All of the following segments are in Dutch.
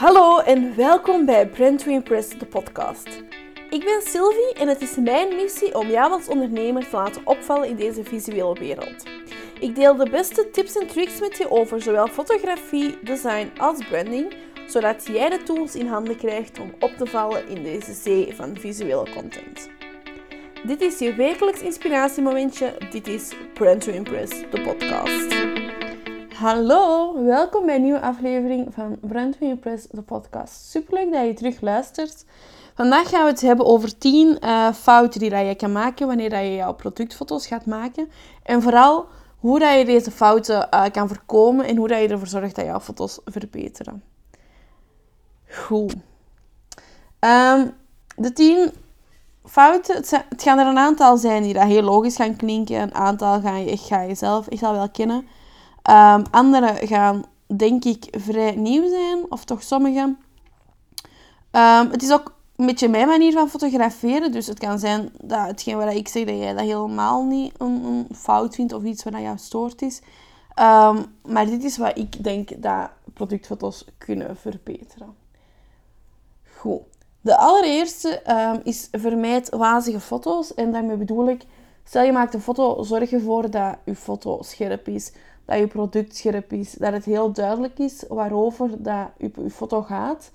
Hallo en welkom bij Brand to Impress, de podcast. Ik ben Sylvie en het is mijn missie om jou als ondernemer te laten opvallen in deze visuele wereld. Ik deel de beste tips en tricks met je over zowel fotografie, design als branding, zodat jij de tools in handen krijgt om op te vallen in deze zee van visuele content. Dit is je wekelijks inspiratiemomentje. Dit is Brand to Impress, de podcast. Hallo, welkom bij een nieuwe aflevering van Brand to Impress, de podcast. Superleuk dat je terug luistert. Vandaag gaan we het hebben over 10 uh, fouten die dat je kan maken wanneer dat je jouw productfoto's gaat maken. En vooral hoe dat je deze fouten uh, kan voorkomen en hoe dat je ervoor zorgt dat jouw foto's verbeteren. Goed. Um, de 10 fouten, het, het, gaan er een aantal zijn die dat heel logisch gaan klinken. Een aantal ga je, ga je zelf echt al wel kennen. Um, andere gaan, denk ik, vrij nieuw zijn, of toch sommige. Um, het is ook een beetje mijn manier van fotograferen. Dus het kan zijn dat hetgeen wat ik zeg, dat jij dat helemaal niet een, een fout vindt of iets wat jou stoort is. Um, maar dit is wat ik denk dat productfoto's kunnen verbeteren. Goed. De allereerste is vermijd wazige foto's. En daarmee bedoel ik, stel je maakt een foto, zorg ervoor dat je foto scherp is. Dat je product scherp is. Dat het heel duidelijk is waarover dat je, je foto gaat.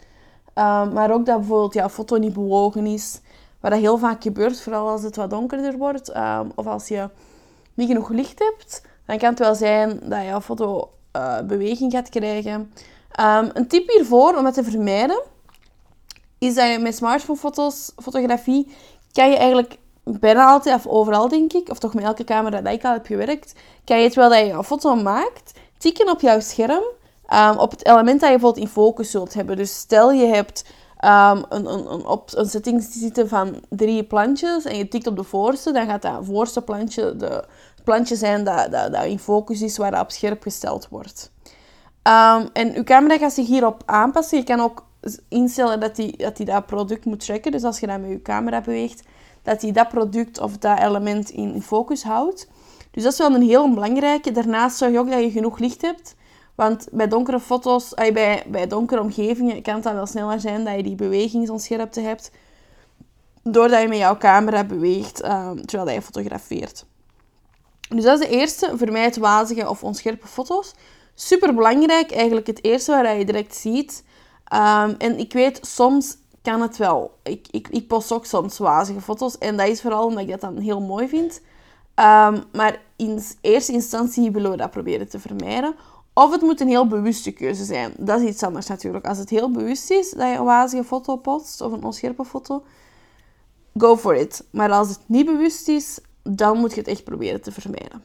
Um, maar ook dat bijvoorbeeld jouw foto niet bewogen is. Wat dat heel vaak gebeurt, vooral als het wat donkerder wordt. Um, of als je niet genoeg licht hebt. Dan kan het wel zijn dat jouw foto uh, beweging gaat krijgen. Um, een tip hiervoor, om het te vermijden, is dat je met smartphone-foto's, fotografie, kan je eigenlijk bijna altijd, of overal denk ik, of toch met elke camera dat ik al heb gewerkt, kan je dat je een foto maakt, tikken op jouw scherm um, op het element dat je bijvoorbeeld in focus zult hebben. Dus stel je hebt um, een, een, een, op een setting zitten van drie plantjes en je tikt op de voorste, dan gaat dat voorste plantje de, het plantje zijn dat, dat, dat in focus is, waar dat op scherp gesteld wordt. Um, en uw camera gaat zich hierop aanpassen. Je kan ook instellen dat hij dat, die dat product moet tracken. Dus als je dat met je camera beweegt, dat hij dat product of dat element in focus houdt. Dus dat is wel een heel belangrijke. Daarnaast zorg je ook dat je genoeg licht hebt. Want bij donkere foto's, bij, bij donkere omgevingen, kan het dan wel sneller zijn dat je die bewegingsonscherpte hebt. Doordat je met jouw camera beweegt um, terwijl je fotografeert. Dus dat is de eerste. Vermijd wazige of onscherpe foto's. Super belangrijk, eigenlijk het eerste waar je direct ziet. Um, en ik weet, soms kan het wel. Ik, ik, ik post ook soms wazige foto's. En dat is vooral omdat ik dat dan heel mooi vind. Um, maar in eerste instantie willen we dat proberen te vermijden. Of het moet een heel bewuste keuze zijn. Dat is iets anders natuurlijk. Als het heel bewust is dat je een wazige foto post of een onscherpe foto, go for it. Maar als het niet bewust is, dan moet je het echt proberen te vermijden.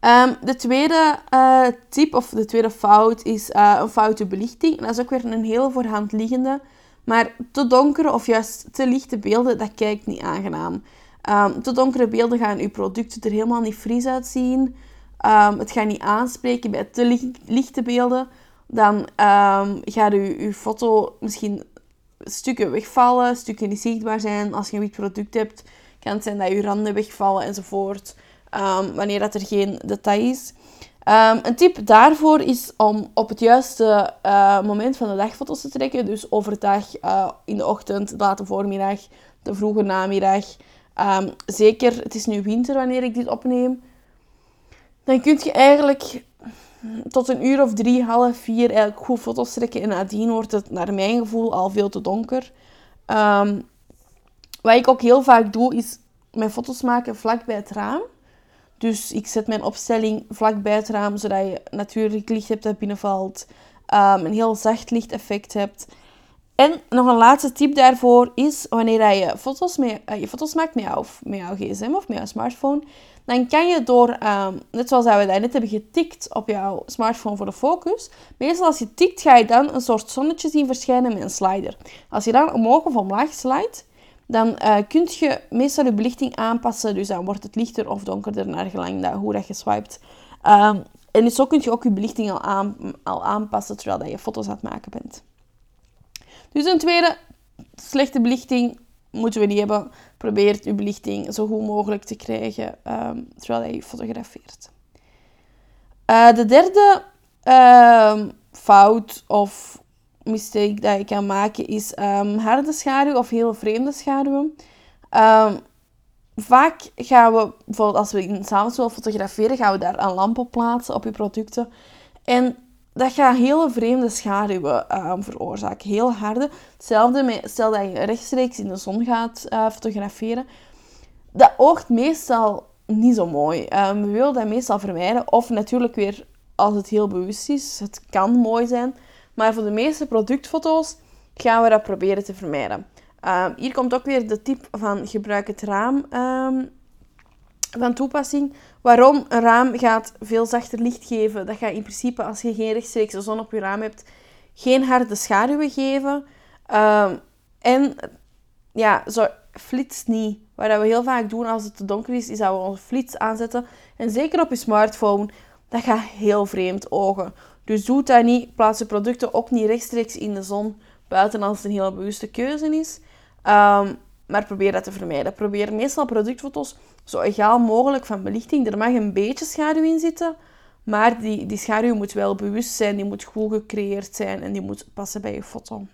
Um, de tweede uh, tip of de tweede fout is uh, een foute belichting. Dat is ook weer een heel voorhand liggende. Maar te donkere of juist te lichte beelden, dat kijkt niet aangenaam. Um, te donkere beelden gaan je producten er helemaal niet fris uitzien. Um, het gaat niet aanspreken bij te lichte beelden. Dan gaat je foto misschien stukken wegvallen, stukken niet zichtbaar zijn. Als je een wit product hebt, kan het zijn dat je randen wegvallen enzovoort. Um, wanneer dat er geen detail is. een tip daarvoor is om op het juiste uh, moment van de dag foto's te trekken. Dus overdag, uh, in de ochtend, de late voormiddag, de vroege namiddag. zeker, het is nu winter wanneer ik dit opneem dan kun je eigenlijk tot een uur of drie, half vier eigenlijk goed foto's trekken. En nadien wordt het naar mijn gevoel al veel te donker. Um, wat ik ook heel vaak doe, is mijn foto's maken vlak bij het raam. Dus ik zet mijn opstelling vlak bij het raam, zodat je natuurlijk licht hebt dat binnenvalt. Um, een heel zacht lichteffect hebt. En nog een laatste tip daarvoor is, wanneer je foto's, uh, je foto's maakt met jouw, met jouw gsm of met jouw smartphone, dan kan je door, um, net zoals we dat net hebben getikt op jouw smartphone voor de focus, meestal als je tikt ga je dan een soort zonnetje zien verschijnen met een slider. Als je dan omhoog of omlaag slijt, dan uh, kun je meestal je belichting aanpassen, dus dan wordt het lichter of donkerder naar gelang dat, hoe dat je swipet. Um, en dus zo kun je ook je belichting al, aan, al aanpassen terwijl dat je foto's aan het maken bent. Dus een tweede, slechte belichting moeten we niet hebben. Probeer je belichting zo goed mogelijk te krijgen um, terwijl je fotografeert. Uh, de derde uh, fout of mistake dat je kan maken is um, harde schaduw of heel vreemde schaduwen. Um, vaak gaan we, bijvoorbeeld als we in s'avonds willen fotograferen, gaan we daar een lamp op plaatsen op je producten. En dat gaat hele vreemde schaduwen um, veroorzaken. Heel harde. Hetzelfde met, stel dat je rechtstreeks in de zon gaat uh, fotograferen. Dat oogt meestal niet zo mooi. We willen dat meestal vermijden. Of natuurlijk weer als het heel bewust is. Het kan mooi zijn. Maar voor de meeste productfoto's gaan we dat proberen te vermijden. Um, hier komt ook weer de tip van gebruik het raam um, van toepassing. Waarom? Een raam gaat veel zachter licht geven. Dat gaat in principe, als je geen rechtstreekse zon op je raam hebt, geen harde schaduwen geven. Um, en ja, zo flitst niet. Wat we heel vaak doen als het te donker is, is dat we onze flits aanzetten. En zeker op je smartphone, dat gaat heel vreemd ogen. Dus doe dat niet. Plaats je producten ook niet rechtstreeks in de zon. Buiten als het een hele bewuste keuze is. Um, maar probeer dat te vermijden. Probeer meestal productfoto's zo egaal mogelijk van belichting. Er mag een beetje schaduw in zitten. Maar die, die schaduw moet wel bewust zijn. Die moet goed gecreëerd zijn. En die moet passen bij je foto.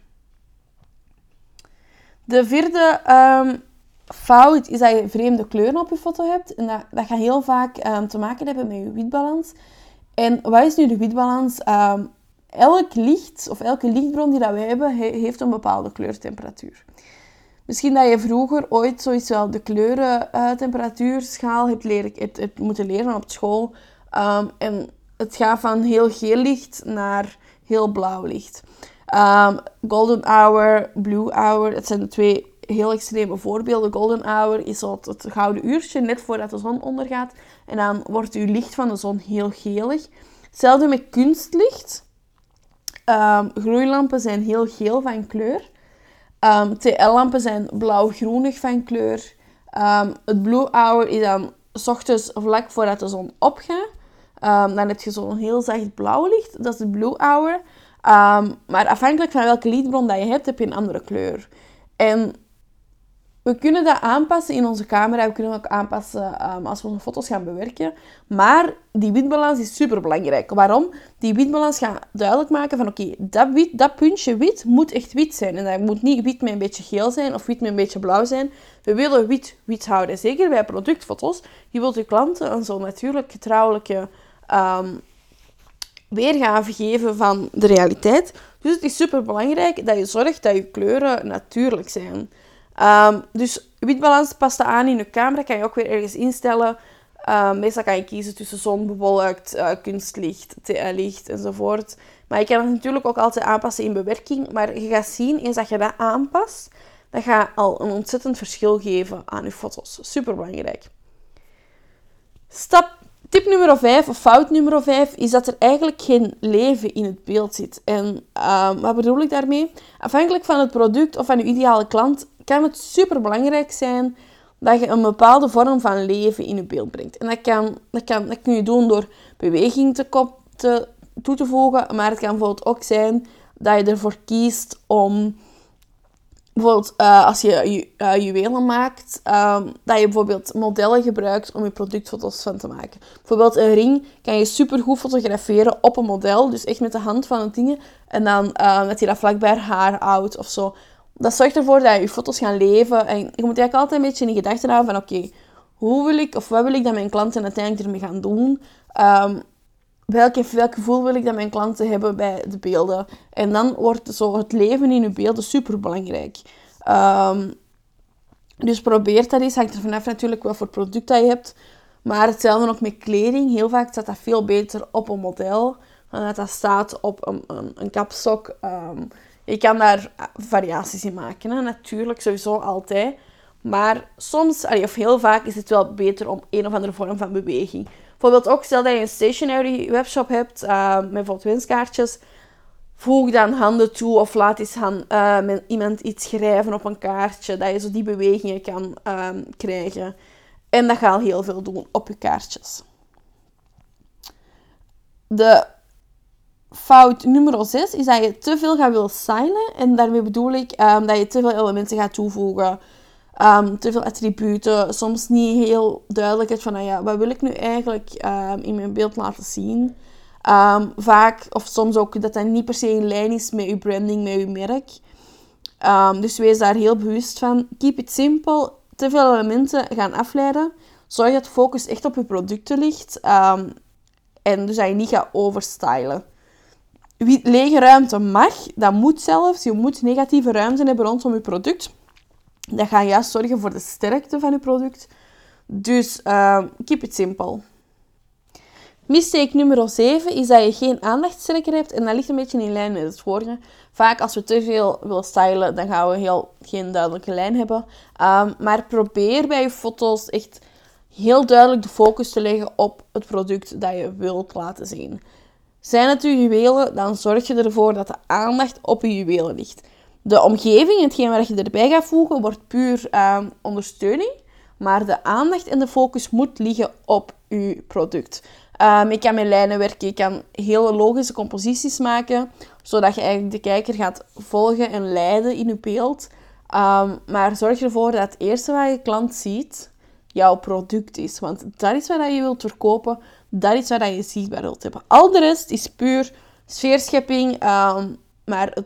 De vierde um, fout is dat je vreemde kleuren op je foto hebt. En dat, gaat heel vaak um, te maken hebben met je witbalans. En wat is nu de witbalans? Um, elk licht of elke lichtbron die dat wij hebben, he, heeft een bepaalde kleurtemperatuur. Misschien dat je vroeger ooit zoiets wel de kleurentemperatuurschaal hebt, hebt, moeten leren op school. Um, en het gaat van heel geel licht naar heel blauw licht. Um, golden hour, blue hour, dat zijn de twee heel extreme voorbeelden. Golden hour is zo het, gouden uurtje, net voordat de zon ondergaat. En dan wordt uw licht van de zon heel gelig. Hetzelfde met kunstlicht. Um, gloeilampen zijn heel geel van kleur. Um, TL-lampen zijn blauw-groenig van kleur. Um, het blue hour is dan s ochtends vlak voordat de zon opgaat. Dan heb je zo'n heel zacht blauw licht. Dat is de blue hour. maar afhankelijk van welke lichtbron dat je hebt, heb je een andere kleur. En we kunnen dat aanpassen in onze camera. We kunnen ook aanpassen um, als we onze foto's gaan bewerken. Maar die witbalans is super belangrijk. Waarom? Die witbalans gaat duidelijk maken van oké, dat wit, dat puntje wit moet echt wit zijn. En dat moet niet wit met een beetje geel zijn of wit met een beetje blauw zijn. We willen wit wit houden. Zeker bij productfoto's. Je wilt je klanten een zo natuurlijk getrouwelijke um, weergave geven van de realiteit. Dus het is super belangrijk dat je zorgt dat je kleuren natuurlijk zijn. Um, dus witbalans past aan in je camera. Kan je ook weer ergens instellen. Um, meestal kan je kiezen tussen zonbewolkt, uh, kunstlicht, TL-licht enzovoort. Maar je kan het natuurlijk ook altijd aanpassen in bewerking. Maar je gaat zien, eens dat je dat aanpast, dat gaat al een ontzettend verschil geven aan je foto's. Super belangrijk. Stap, tip nummer 5, of fout nummer 5, is dat er eigenlijk geen leven in het beeld zit. En um, wat bedoel ik daarmee? Afhankelijk van het product of van je ideale klant kan het super belangrijk zijn dat je een bepaalde vorm van leven in je beeld brengt. En dat kan, dat kan, dat kun je doen door beweging te, toe te voegen, maar het kan bijvoorbeeld ook zijn dat je ervoor kiest om bijvoorbeeld uh, als je ju uh, juwelen maakt, um, dat je bijvoorbeeld modellen gebruikt om je productfoto's van te maken. Bijvoorbeeld een ring kan je super goed fotograferen op een model, dus echt met de hand van het dingen, en dan dat je dat vlakbij haar houdt of zo dat zorgt ervoor dat je foto's gaan leven. En je moet eigenlijk altijd een beetje in gedachten houden van... Oké, hoe wil ik of wat wil ik dat mijn klanten uiteindelijk ermee gaan doen? Um, welk gevoel wil ik dat mijn klanten hebben bij de beelden? En dan wordt zo het leven in je beelden super belangrijk. Um, dus probeer dat eens. Hangt er vanaf natuurlijk wat voor product dat je hebt. Maar hetzelfde ook met kleding. Heel vaak staat dat veel beter op een model. Dan dat dat staat op een, een, een kapstok. Um, je kan daar variaties in maken, natuurlijk, sowieso altijd. Maar soms, of heel vaak, is het wel beter om een of andere vorm van beweging. Bijvoorbeeld ook, stel dat je een stationary webshop hebt, uh, met bijvoorbeeld winskaartjes. Voeg dan handen toe of laat eens hand, met iemand iets schrijven op een kaartje. Dat je zo die bewegingen kan uh, krijgen. En dat gaat al heel veel doen op je kaartjes. De fout nummer 6 is dat je te veel gaat willen stylen. En daarmee bedoel ik um, dat je te veel elementen gaat toevoegen. Um, te veel attributen. Soms niet heel duidelijk van, nou ja, wat wil ik nu eigenlijk um, in mijn beeld laten zien. Ehm, vaak, of soms ook, dat dat niet per se in lijn is met je branding, met je merk. Ehm, dus wees daar heel bewust van. Keep it simple. Te veel elementen gaan afleiden. Zorg dat de focus echt op je producten ligt. En dus dat je niet gaat overstylen. Lege ruimte mag, dat moet zelfs. Je moet negatieve ruimte hebben rondom je product. Dat gaat juist zorgen voor de sterkte van je product. Dus keep it simple. Mistake nummer 7 is dat je geen aandachtstrekker hebt. En dat ligt een beetje in lijn met het vorige. Vaak als we te veel willen stylen, dan gaan we heel, geen duidelijke lijn hebben. Um, maar probeer bij je foto's echt heel duidelijk de focus te leggen op het product dat je wilt laten zien. Zijn het je juwelen, dan zorg je ervoor dat de aandacht op je juwelen ligt. De omgeving, hetgeen waar je erbij gaat voegen, wordt puur um, ondersteuning. Maar de aandacht en de focus moet liggen op je product. Um, ik kan met lijnen werken, ik kan hele logische composities maken, zodat je eigenlijk de kijker gaat volgen en leiden in je beeld. Um, maar zorg ervoor dat het eerste wat je klant ziet, jouw product is. Want dat is wat je wilt verkopen, dat is wat je zichtbaar wilt hebben. Al de rest is puur sfeerschepping, um, maar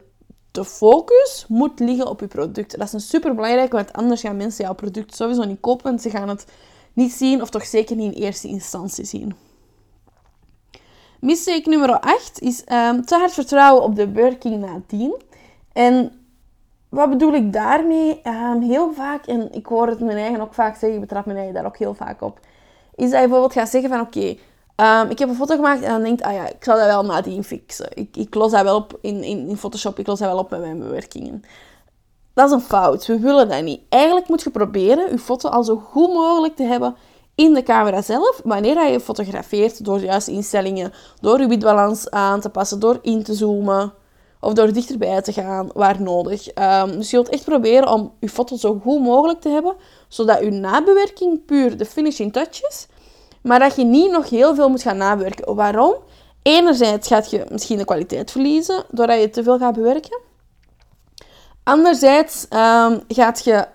de focus moet liggen op je product. Dat is een super belangrijk, want anders gaan mensen jouw product sowieso niet kopen, want ze gaan het niet zien, of toch zeker niet in eerste instantie zien. Mistake nummer 8 is um, te hard vertrouwen op de werking nadien. En wat bedoel ik daarmee? Um, heel vaak, en ik hoor het mijn eigen ook vaak zeggen, ik betrap mijn eigen daar ook heel vaak op, is dat je bijvoorbeeld gaat zeggen van oké, um, ik heb een foto gemaakt en dan denkt, ah ja, ik zal dat wel nadien fixen. Ik, ik los dat wel op in, in, in Photoshop, ik los dat wel op met mijn bewerkingen. Dat is een fout. We willen dat niet. Eigenlijk moet je proberen je foto al zo goed mogelijk te hebben in de camera zelf, wanneer je fotografeert, door de juiste instellingen, door je witbalans aan te passen, door in te zoomen of door dichterbij te gaan waar nodig. Um, dus je wilt echt proberen om je foto zo goed mogelijk te hebben, zodat je nabewerking puur de finishing touches, maar dat je niet nog heel veel moet gaan nabewerken. Waarom? Enerzijds gaat je misschien de kwaliteit verliezen doordat je te veel gaat bewerken. Anderzijds um, gaat je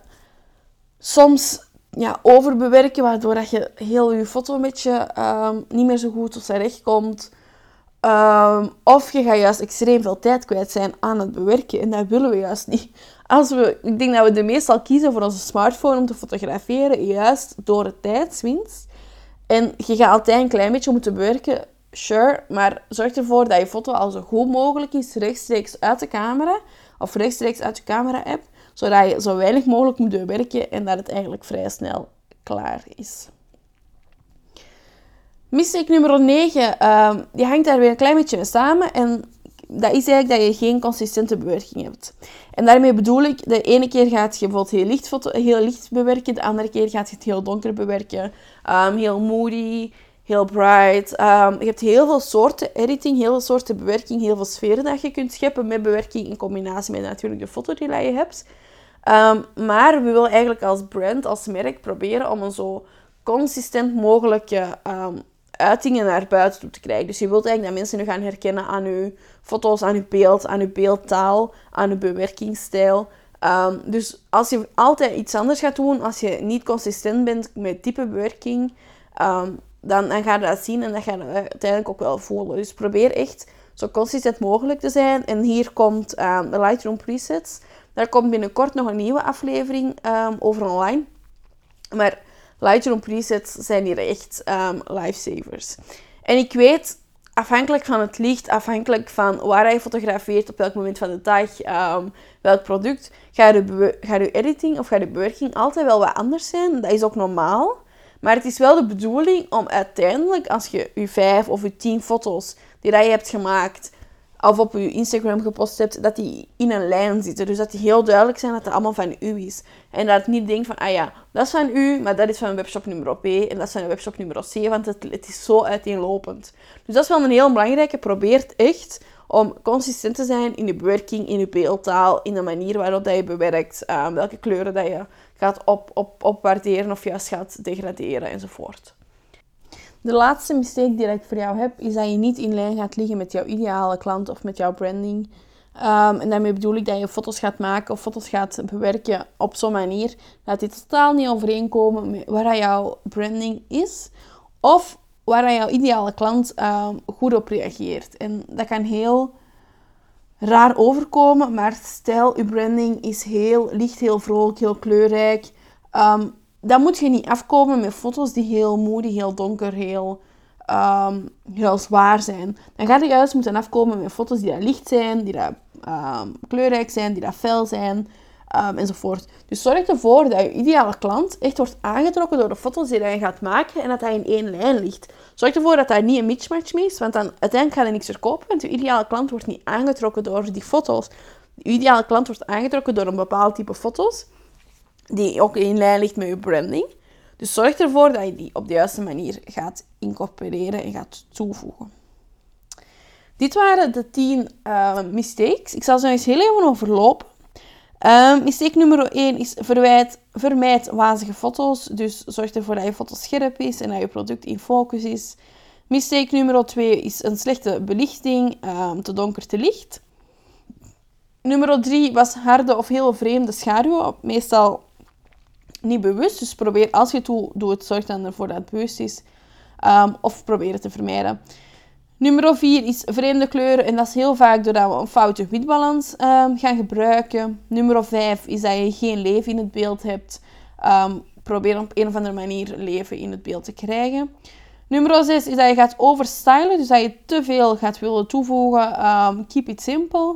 soms ja, overbewerken, waardoor dat je heel je foto een beetje um, niet meer zo goed tot zijn recht komt. Um, of je gaat juist extreem veel tijd kwijt zijn aan het bewerken. En dat willen we juist niet. Als we, ik denk dat we de meestal kiezen voor onze smartphone om te fotograferen, juist door de tijdswinst. En je gaat altijd een klein beetje moeten bewerken, sure. Maar zorg ervoor dat je foto al zo goed mogelijk is, rechtstreeks uit de camera. Of rechtstreeks uit je camera-app zodat je zo weinig mogelijk moet werken en dat het eigenlijk vrij snel klaar is. Mistake nummer 9, uh, die hangt daar weer een klein beetje mee samen. En dat is eigenlijk dat je geen consistente bewerking hebt. En daarmee bedoel ik, de ene keer gaat je bijvoorbeeld heel licht, heel licht bewerken, de andere keer gaat je het heel donker bewerken. Um, heel moody, heel bright. Um, je hebt heel veel soorten editing, heel veel soorten bewerking, heel veel sferen dat je kunt scheppen met bewerking in combinatie met natuurlijk de foto die je hebt. Um, maar we willen eigenlijk als brand, als merk, proberen om een zo consistent mogelijke uitingen naar buiten toe te krijgen. Dus je wilt eigenlijk dat mensen nu gaan herkennen aan je foto's, aan je beeld, aan je beeldtaal, aan je bewerkingsstijl. Um, dus als je altijd iets anders gaat doen, als je niet consistent bent met type bewerking, dan, dan ga je dat zien en dat ga je uiteindelijk ook wel voelen. Dus probeer echt zo consistent mogelijk te zijn. En hier komt de Lightroom presets. Daar komt binnenkort nog een nieuwe aflevering over online. Maar Lightroom presets zijn hier echt um, lifesavers. En ik weet, afhankelijk van het licht, afhankelijk van waar je fotografeert, op welk moment van de dag, um, welk product, gaat je, editing of gaat je bewerking altijd wel wat anders zijn. Dat is ook normaal. Maar het is wel de bedoeling om uiteindelijk, als je je vijf of je tien foto's die je hebt gemaakt, of op je Instagram gepost hebt, dat die in een lijn zitten. Dus dat die heel duidelijk zijn dat het allemaal van u is. En dat het niet denkt van, ah ja, dat is van u, maar dat is van webshop nummer B en dat is van webshop nummer C, want het, het is zo uiteenlopend. Dus dat is wel een heel belangrijke. Probeer echt om consistent te zijn in je bewerking, in je beeldtaal, in de manier waarop dat je bewerkt, uh, welke kleuren dat je gaat op, op, opwaarderen of juist gaat degraderen enzovoort. De laatste mistake die ik voor jou heb, is dat je niet in lijn gaat liggen met jouw ideale klant of met jouw branding. Um, en daarmee bedoel ik dat je foto's gaat maken of foto's gaat bewerken op zo'n manier dat die totaal niet overeenkomen met waar jouw branding is. Of waar jouw ideale klant ehm, goed op reageert. En dat kan heel raar overkomen, maar stel, je branding is heel licht, heel vrolijk, heel kleurrijk. Um, dan moet je niet afkomen met foto's die heel moedig, heel donker, heel, um, heel zwaar zijn. Dan ga je juist moeten afkomen met foto's die dat licht zijn, die dat kleurrijk zijn, die dat fel zijn. Um, enzovoort. Dus zorg ervoor dat je ideale klant echt wordt aangetrokken door de foto's die je gaat maken en dat hij in één lijn ligt. Zorg ervoor dat daar niet een mismatch mee is, want dan uiteindelijk gaat hij niks verkopen, want je ideale klant wordt niet aangetrokken door die foto's. Je ideale klant wordt aangetrokken door een bepaald type foto's, die ook in lijn ligt met je branding. Dus zorg ervoor dat je die op de juiste manier gaat incorporeren en gaat toevoegen. Dit waren de 10 uh, eh, mistakes. Ik zal ze eens heel even overlopen. Um, mistake nummer 1 is verwijt, vermijd wazige foto's. Dus zorg ervoor dat je foto scherp is en dat je product in focus is. Mistake nummer 2 is een slechte belichting, um, te donker, te licht. Nummer 3 was harde of heel vreemde schaduwen. Meestal niet bewust, dus probeer als je het doet, zorg dan ervoor dat het bewust is. Um, of probeer het te vermijden. Nummer 4 is vreemde kleuren en dat is heel vaak doordat we een foute witbalans um, gaan gebruiken. Nummer 5 is dat je geen leven in het beeld hebt. Um, probeer op een of andere manier leven in het beeld te krijgen. Nummer 6 is dat je gaat overstylen, dus dat je te veel gaat willen toevoegen. Keep it simple.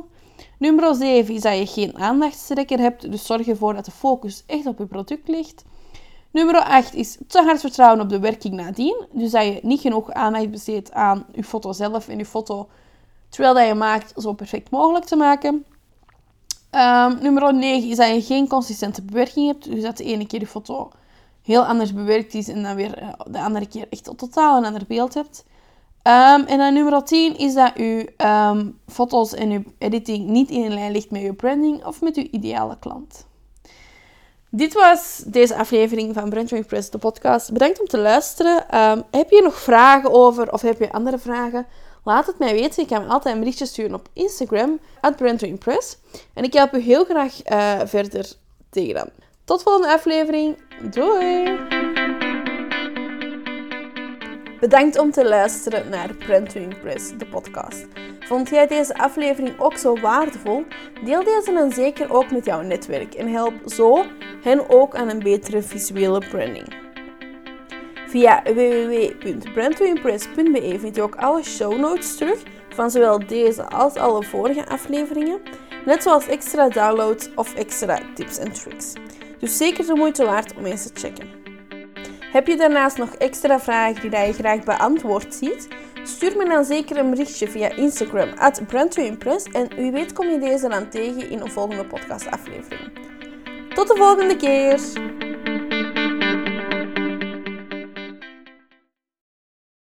Nummer 7 is dat je geen aandachtstrekker hebt, dus zorg ervoor dat de focus echt op je product ligt. Nummer 8 is te hard vertrouwen op de werking nadien. Dus dat je niet genoeg aandacht besteedt aan je foto zelf en je foto terwijl dat je maakt zo perfect mogelijk te maken. Um, nummer 9 is dat je geen consistente bewerking hebt. Dus dat de ene keer je foto heel anders bewerkt is en dan weer eh, de andere keer echt totaal een ander beeld hebt. Um, en dan nummer 10 is dat je um, foto's en je editing niet in lijn ligt met je branding of met je ideale klant. Dit was deze aflevering van Brand Press, de podcast. Bedankt om te luisteren. Um, heb je nog vragen over of heb je andere vragen? Laat het mij weten. Je kan me altijd een berichtje sturen op Instagram, Press. En ik help u heel graag uh, verder tegen dan. Tot volgende aflevering. Doei! Bedankt om te luisteren naar Brand Press, de podcast. Vond jij deze aflevering ook zo waardevol? Deel deze dan zeker ook met jouw netwerk en help zo hen ook aan een betere visuele branding. Via www.brandtoimpress.be vind je ook alle show notes terug van zowel deze als alle vorige afleveringen, net zoals extra downloads of extra tips en tricks. Dus zeker de moeite waard om eens te checken. Heb je daarnaast nog extra vragen die je graag beantwoord ziet? Stuur me dan zeker een berichtje via Instagram at en wie weet kom je deze dan tegen in een volgende podcastaflevering. Tot de volgende keer!